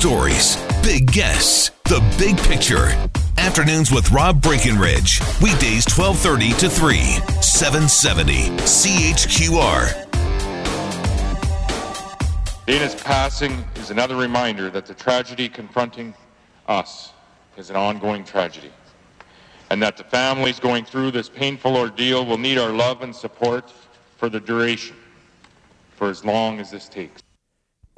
Stories, big guests, the big picture. Afternoons with Rob Breckenridge. Weekdays 1230 to 3, 770 CHQR. Dayna's passing is another reminder that the tragedy confronting us is an ongoing tragedy, and that the families going through this painful ordeal will need our love and support for the duration, for as long as this takes.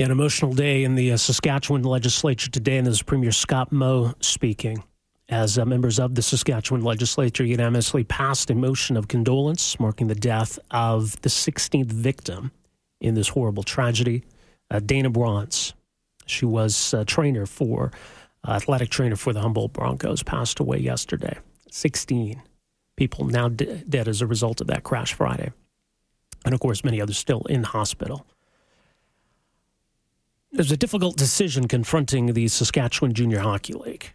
An emotional day in the uh, Saskatchewan legislature today, and this is Premier Scott Moe speaking. As uh, members of the Saskatchewan legislature unanimously passed a motion of condolence marking the death of the 16th victim in this horrible tragedy, uh, Dayna Brons. She was a trainer for, uh, athletic trainer for the Humboldt Broncos, passed away yesterday. 16 people now dead as a result of that crash Friday. And of course, many others still in hospital. There's a difficult decision confronting the Saskatchewan Junior Hockey League.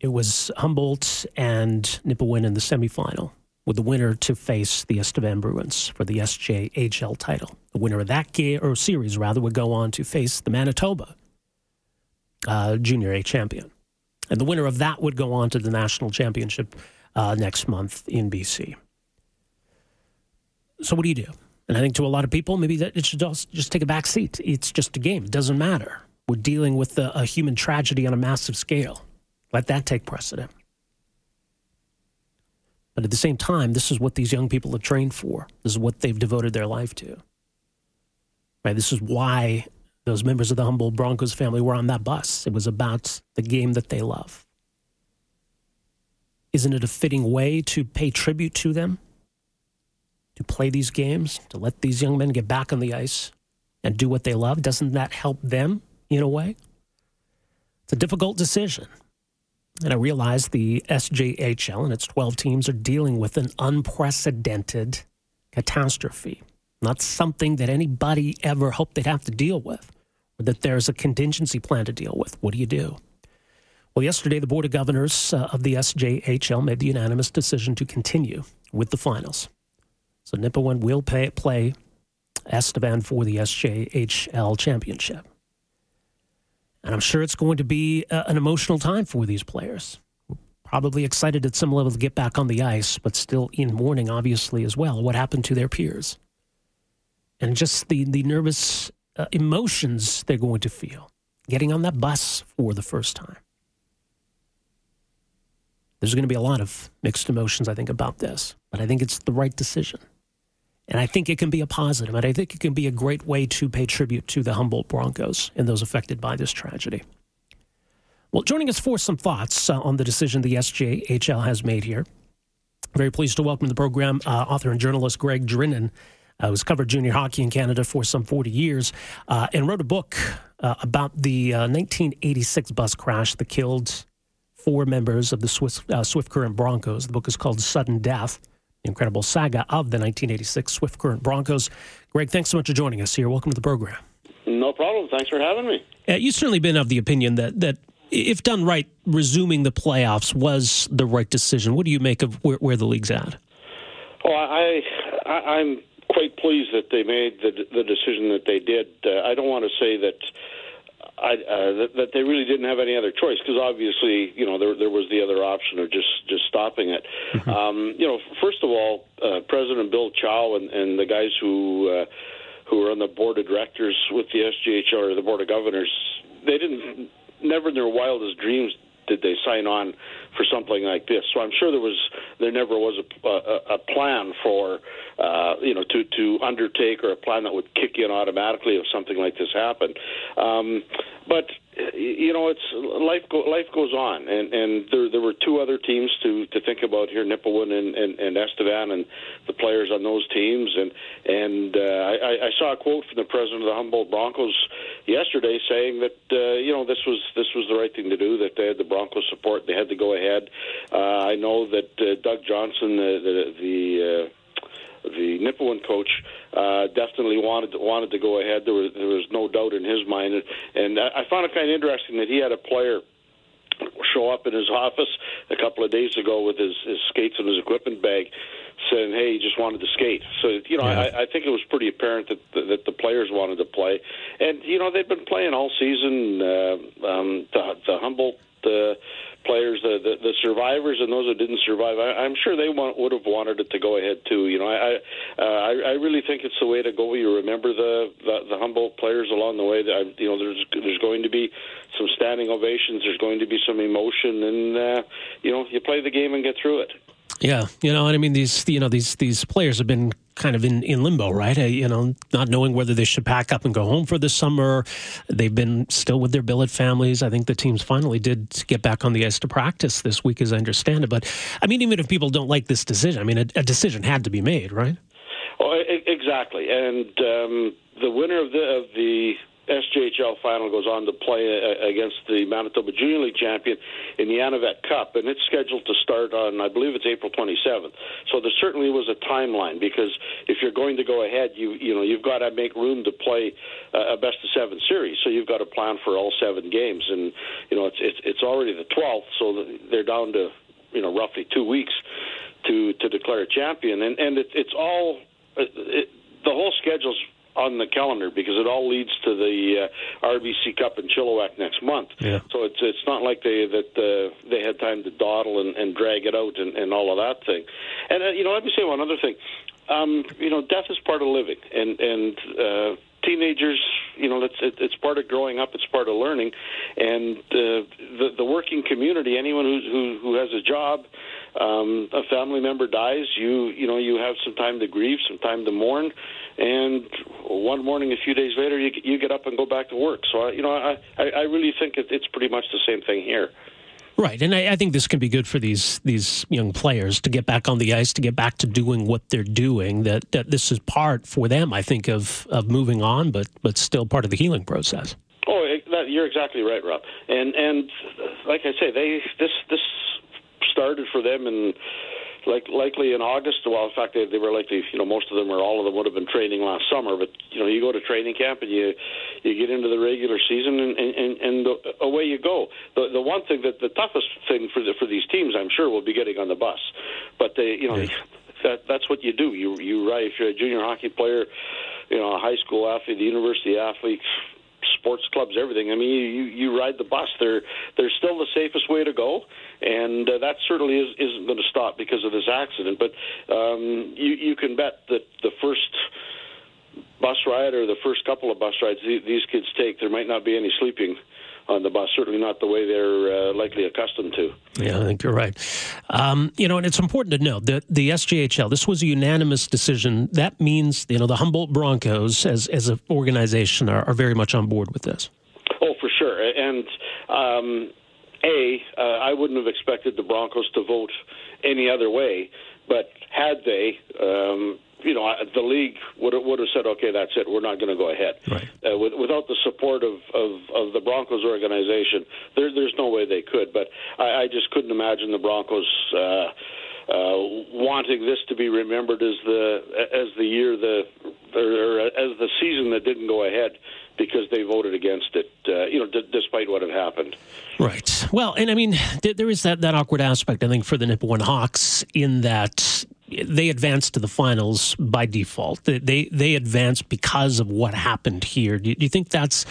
It was Humboldt and Nipawin in the semifinal, with the winner to face the Estevan Bruins for the SJHL title. The winner of that game or series rather would go on to face the Manitoba uh, Junior A champion, and the winner of that would go on to the national championship uh, next month in BC. So what do you do? And I think to a lot of people, maybe that it should just, take a back seat. It's just a game. It doesn't matter. We're dealing with a, a human tragedy on a massive scale. Let that take precedent. But at the same time, this is what these young people have trained for. This is what they've devoted their life to. Right? This is why those members of the Humboldt Broncos family were on that bus. It was about the game that they love. Isn't it a fitting way to pay tribute to them? To play these games, to let these young men get back on the ice and do what they love? Doesn't that help them in a way? It's a difficult decision. And I realize the SJHL and its 12 teams are dealing with an unprecedented catastrophe. Not something that anybody ever hoped they'd have to deal with, or that there's a contingency plan to deal with. What do you do? Well, yesterday, the Board of Governors uh, of the SJHL made the unanimous decision to continue with the finals. So Nipawin will pay, play Estevan for the SJHL championship. And I'm sure it's going to be a, an emotional time for these players. Probably excited at some level to get back on the ice, but still in mourning, obviously, as well. What happened to their peers? And just the, the nervous uh, emotions they're going to feel getting on that bus for the first time. There's going to be a lot of mixed emotions, I think, about this, but I think it's the right decision. And I think it can be a positive, and I think it can be a great way to pay tribute to the Humboldt Broncos and those affected by this tragedy. Well, joining us for some thoughts uh, on the decision the SJHL has made here, very pleased to welcome to the program uh, author and journalist Greg Drinnan, uh, who's covered junior hockey in Canada for some 40 years uh, and wrote a book uh, about the 1986 uh, bus crash that killed four members of the Swiss, Swift Current Broncos. The book is called Sudden Death incredible saga of the 1986 Swift Current Broncos. Greg, thanks so much for joining us here. Welcome to the program. No problem. Thanks for having me. Uh, you've certainly been of the opinion that that if done right, resuming the playoffs was the right decision. What do you make of where, where the league's at? Well, I, I am quite pleased that they made the the decision that they did. Uh, I don't want to say that I, uh, that, that they really didn't have any other choice because obviously, you know, there there was the other option of just just stopping it. Mm-hmm. Um, you know, first of all, uh, President Bill Chow and, and the guys who uh, who were on the board of directors with the SJHL, or the board of governors, they didn't never in their wildest dreams did they sign on for something like this. So I'm sure there was there never was a, a, a plan for uh, you know to to undertake or a plan that would kick in automatically if something like this happened. Um, but you know, it's life. Go, life goes on, and and there there were two other teams to to think about here: Nipawin and, and, and Estevan, and the players on those teams. And and uh, I, I saw a quote from the president of the Humboldt Broncos yesterday saying that uh, you know this was this was the right thing to do. That they had the Broncos support. They had to go ahead. Uh, I know that uh, Doug Johnson, the the, the uh, the Nipawin coach uh, definitely wanted to, wanted to go ahead. There was there was no doubt in his mind, and, and I found it kind of interesting that he had a player show up in his office a couple of days ago with his, his skates and his equipment bag, saying, "Hey, he just wanted to skate." So you know, yeah. I, I think it was pretty apparent that the, that the players wanted to play, and you know they've been playing all season. Uh, um, the, the Humboldt. Uh, players, the, the the survivors and those that didn't survive, I, I'm sure they want, would have wanted it to go ahead too. You know, I I, uh, I I really think it's the way to go. You remember the the, the Humboldt players along the way. That I, you know, there's there's going to be some standing ovations. There's going to be some emotion, and uh, you know, you play the game and get through it. Yeah, you know, and I mean these, you know, these these players have been kind of in, in limbo, right? Uh, you know, not knowing whether they should pack up and go home for the summer. They've been still with their billet families. I think the teams finally did get back on the ice to practice this week, as I understand it. But I mean, even if people don't like this decision, I mean, a, a decision had to be made, right? Oh, exactly. And um, the winner of the of the SJHL final goes on to play uh, against the Manitoba Junior League champion in the Anavet Cup, and it's scheduled to start on, I believe it's April 27th. So there certainly was a timeline because if you're going to go ahead, you you know you've got to make room to play a best of seven series. So you've got to plan for all seven games, and you know it's it's, it's already the 12th, so they're down to you know roughly two weeks to to declare a champion, and and it, it's all. It, the whole schedule's on the calendar because it all leads to the uh, RBC Cup in Chilliwack next month. Yeah. So it's it's not like they that uh, they had time to dawdle and, and drag it out and, and all of that thing. And uh, you know, let me say one other thing. Um, you know, death is part of living, and and uh, teenagers, you know, it's it, it's part of growing up. It's part of learning, and uh, the the working community, anyone who who, who has a job um, a family member dies, you you know you have some time to grieve, some time to mourn, and one morning, a few days later, you you get up and go back to work. So I, you know I I really think it, it's pretty much the same thing here. Right, and I, I, think this can be good for these these young players to get back on the ice, to get back to doing what they're doing. That that this is part for them, I think, of of moving on, but but still part of the healing process. Oh, that, you're exactly right, Rob. And and like I say, they this this started for them in like likely in August. Well, in fact, they, they were likely, you know, most of them or all of them would have been training last summer. But you know, you go to training camp and you you get into the regular season and and, and away you go. The the one thing that the toughest thing for the, for these teams, I'm sure, will be getting on the bus. But they, you know, yeah. that that's what you do. You you ride if you're a junior hockey player, you know, a high school athlete, the university athlete sports clubs, everything. I mean, you you ride the bus. They're they're still the safest way to go, and uh, that certainly is, isn't going to stop because of this accident. But um, you you can bet that the first bus ride or the first couple of bus rides these kids take, there might not be any sleeping on the bus. Certainly not the way they're uh, likely accustomed to. Yeah, I think you're right. Um, you know, and it's important to note that the SJHL. this was a unanimous decision. That means, you know, the Humboldt Broncos as, as an organization are, are very much on board with this. Oh, for sure. And, um, A, uh, I wouldn't have expected the Broncos to vote any other way, but had they, um, you know, the league would have, would have said, okay, that's it, we're not going to go ahead. Right. Uh, with, without the support of, of, of the Broncos organization, there, there's no way they could. But I, I just couldn't imagine the Broncos. Uh, uh, wanting this to be remembered as the as the year the or as the season that didn't go ahead because they voted against it, uh, you know, d- despite what had happened. Right. Well, and I mean, th- there is that, that awkward aspect, I think, for the Nipawin Hawks in that they advanced to the finals by default. They they advanced because of what happened here. Do you, do you think that's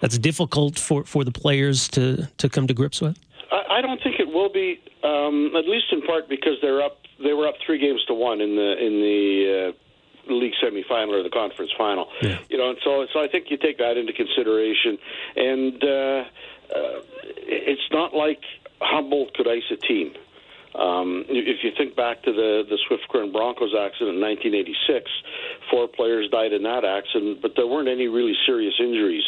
that's difficult for, for the players to, to come to grips with? I, I don't think it will be, um, at least in part because they're up. They were up three games to one in the in the. Uh, league semifinal or the conference final, yeah. you know, and so so I think you take that into consideration, and uh, uh, it's not like Humboldt could ice a team. Um, if you think back to the the Swift Current Broncos accident in 1986, four players died in that accident, but there weren't any really serious injuries.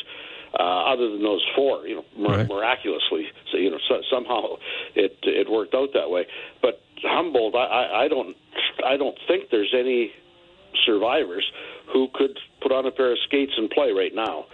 Uh, other than those four, you know, mir- right. miraculously, so you know, so, somehow it it worked out that way. But Humboldt, I, I, I don't, I don't think there's any survivors who could put on a pair of skates and play right now.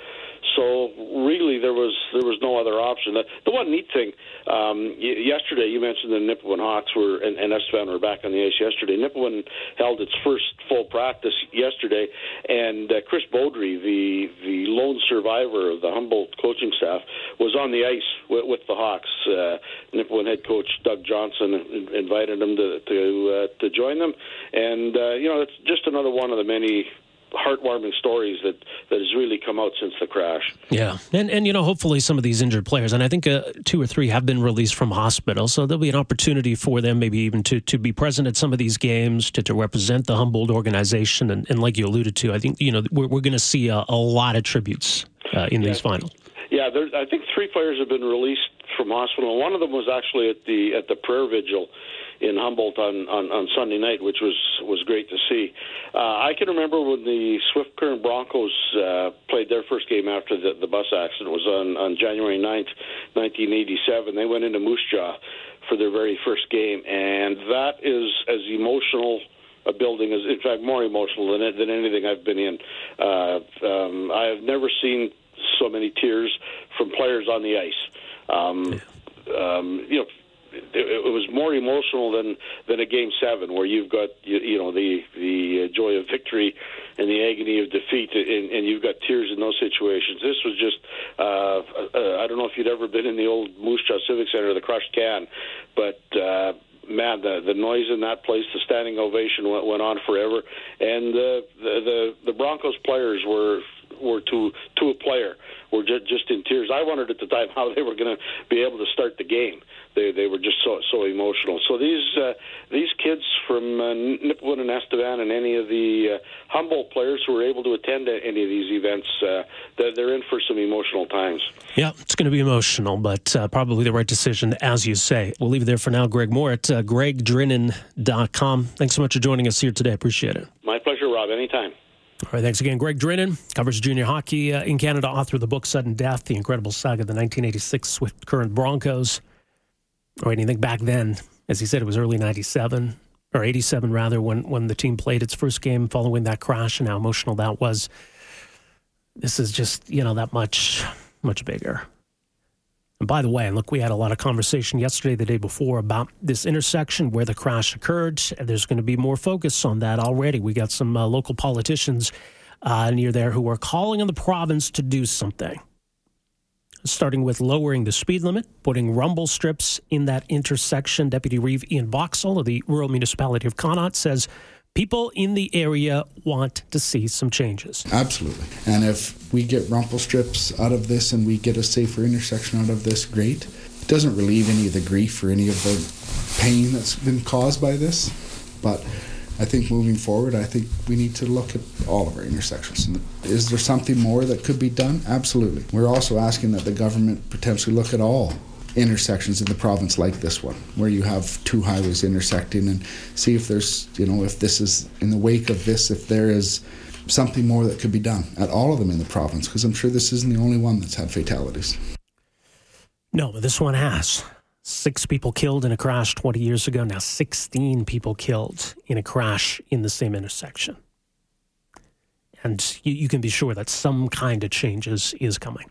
So really, there was there was no other option. The, the one neat thing um, y- yesterday, you mentioned the Nipawin Hawks were and, and Estevan were back on the ice yesterday. Nipawin held its first full practice yesterday, and uh, Chris Beaudry, the the lone survivor of the Humboldt coaching staff, was on the ice with, with the Hawks. Uh, Nipawin head coach Doug Johnson invited him to to uh, to join them, and uh, you know it's just another one of the many heartwarming stories that that has really come out since the crash. Yeah, and and you know, hopefully some of these injured players, and I think uh, two or three have been released from hospital, so there'll be an opportunity for them, maybe even to to be present at some of these games, to to represent the Humboldt organization, and, and like you alluded to, I think you know we're we're going to see a, a, lot of tributes uh, in yeah. these finals. Yeah, there, I think three players have been released from hospital. One of them was actually at the at the prayer vigil in Humboldt on, on, on Sunday night, which was was great to see. Uh, I can remember when the Swift Current Broncos uh, played their first game after the, the bus accident. It was on, on January 9th, 1987. They went into Moose Jaw for their very first game, and that is as emotional a building is in fact more emotional than than anything I've been in. Uh, um, I have never seen so many tears from players on the ice. Um, um, you know, it, was more emotional than than a game seven where you've got you, you know the the uh, joy of victory and the agony of defeat and, and you've got tears in those situations. This was just uh, uh, I don't know if you'd ever been in the old Moose Jaw Civic Center the crushed can but uh, man, the the noise in that place, the standing ovation went, went on forever, and uh, the the the Broncos players were were to to a player were just, just in tears. I wondered at the time how they were going to be able to start the game. They they were just so so emotional. So these uh, these kids from uh, Nipawin and Estevan and any of the uh, Humboldt players who were able to attend any of these events, uh, they're, they're in for some emotional times. Yeah, it's going to be emotional, but uh, probably the right decision, as you say. We'll leave it there for now. Greg Moore at uh, gregdrinnan.com. Thanks so much for joining us here today. Appreciate it. My pleasure, Rob. Anytime. All right, thanks again. Greg Drinnan covers junior hockey uh, in Canada, author of the book Sudden Death, the incredible saga of the 1986 Swift Current Broncos. All right, think back then, as he said, it was early 97, or 87 rather, when, when the team played its first game following that crash and how emotional that was. This is just, you know, that much, much bigger. And by the way, and look, we had a lot of conversation yesterday, the day before, about this intersection where the crash occurred. There's going to be more focus on that already. We got some uh, local politicians uh, near there who are calling on the province to do something, starting with lowering the speed limit, putting rumble strips in that intersection. Deputy Reeve Ian Boxall of the rural municipality of Connaught says people in the area want to see some changes. Absolutely. And if we get rumple strips out of this and we get a safer intersection out of this, great. It doesn't relieve any of the grief or any of the pain that's been caused by this, but I think moving forward, I think we need to look at all of our intersections. Is there something more that could be done? Absolutely. We're also asking that the government potentially look at all intersections in the province like this one, where you have two highways intersecting, and see if there's, you know, if this is in the wake of this, if there is something more that could be done at all of them in the province, because I'm sure this isn't the only one that's had fatalities. No, but this one has. Six people killed in a crash 20 years ago. Now, 16 people killed in a crash in the same intersection. And you, you can be sure that some kind of changes is coming.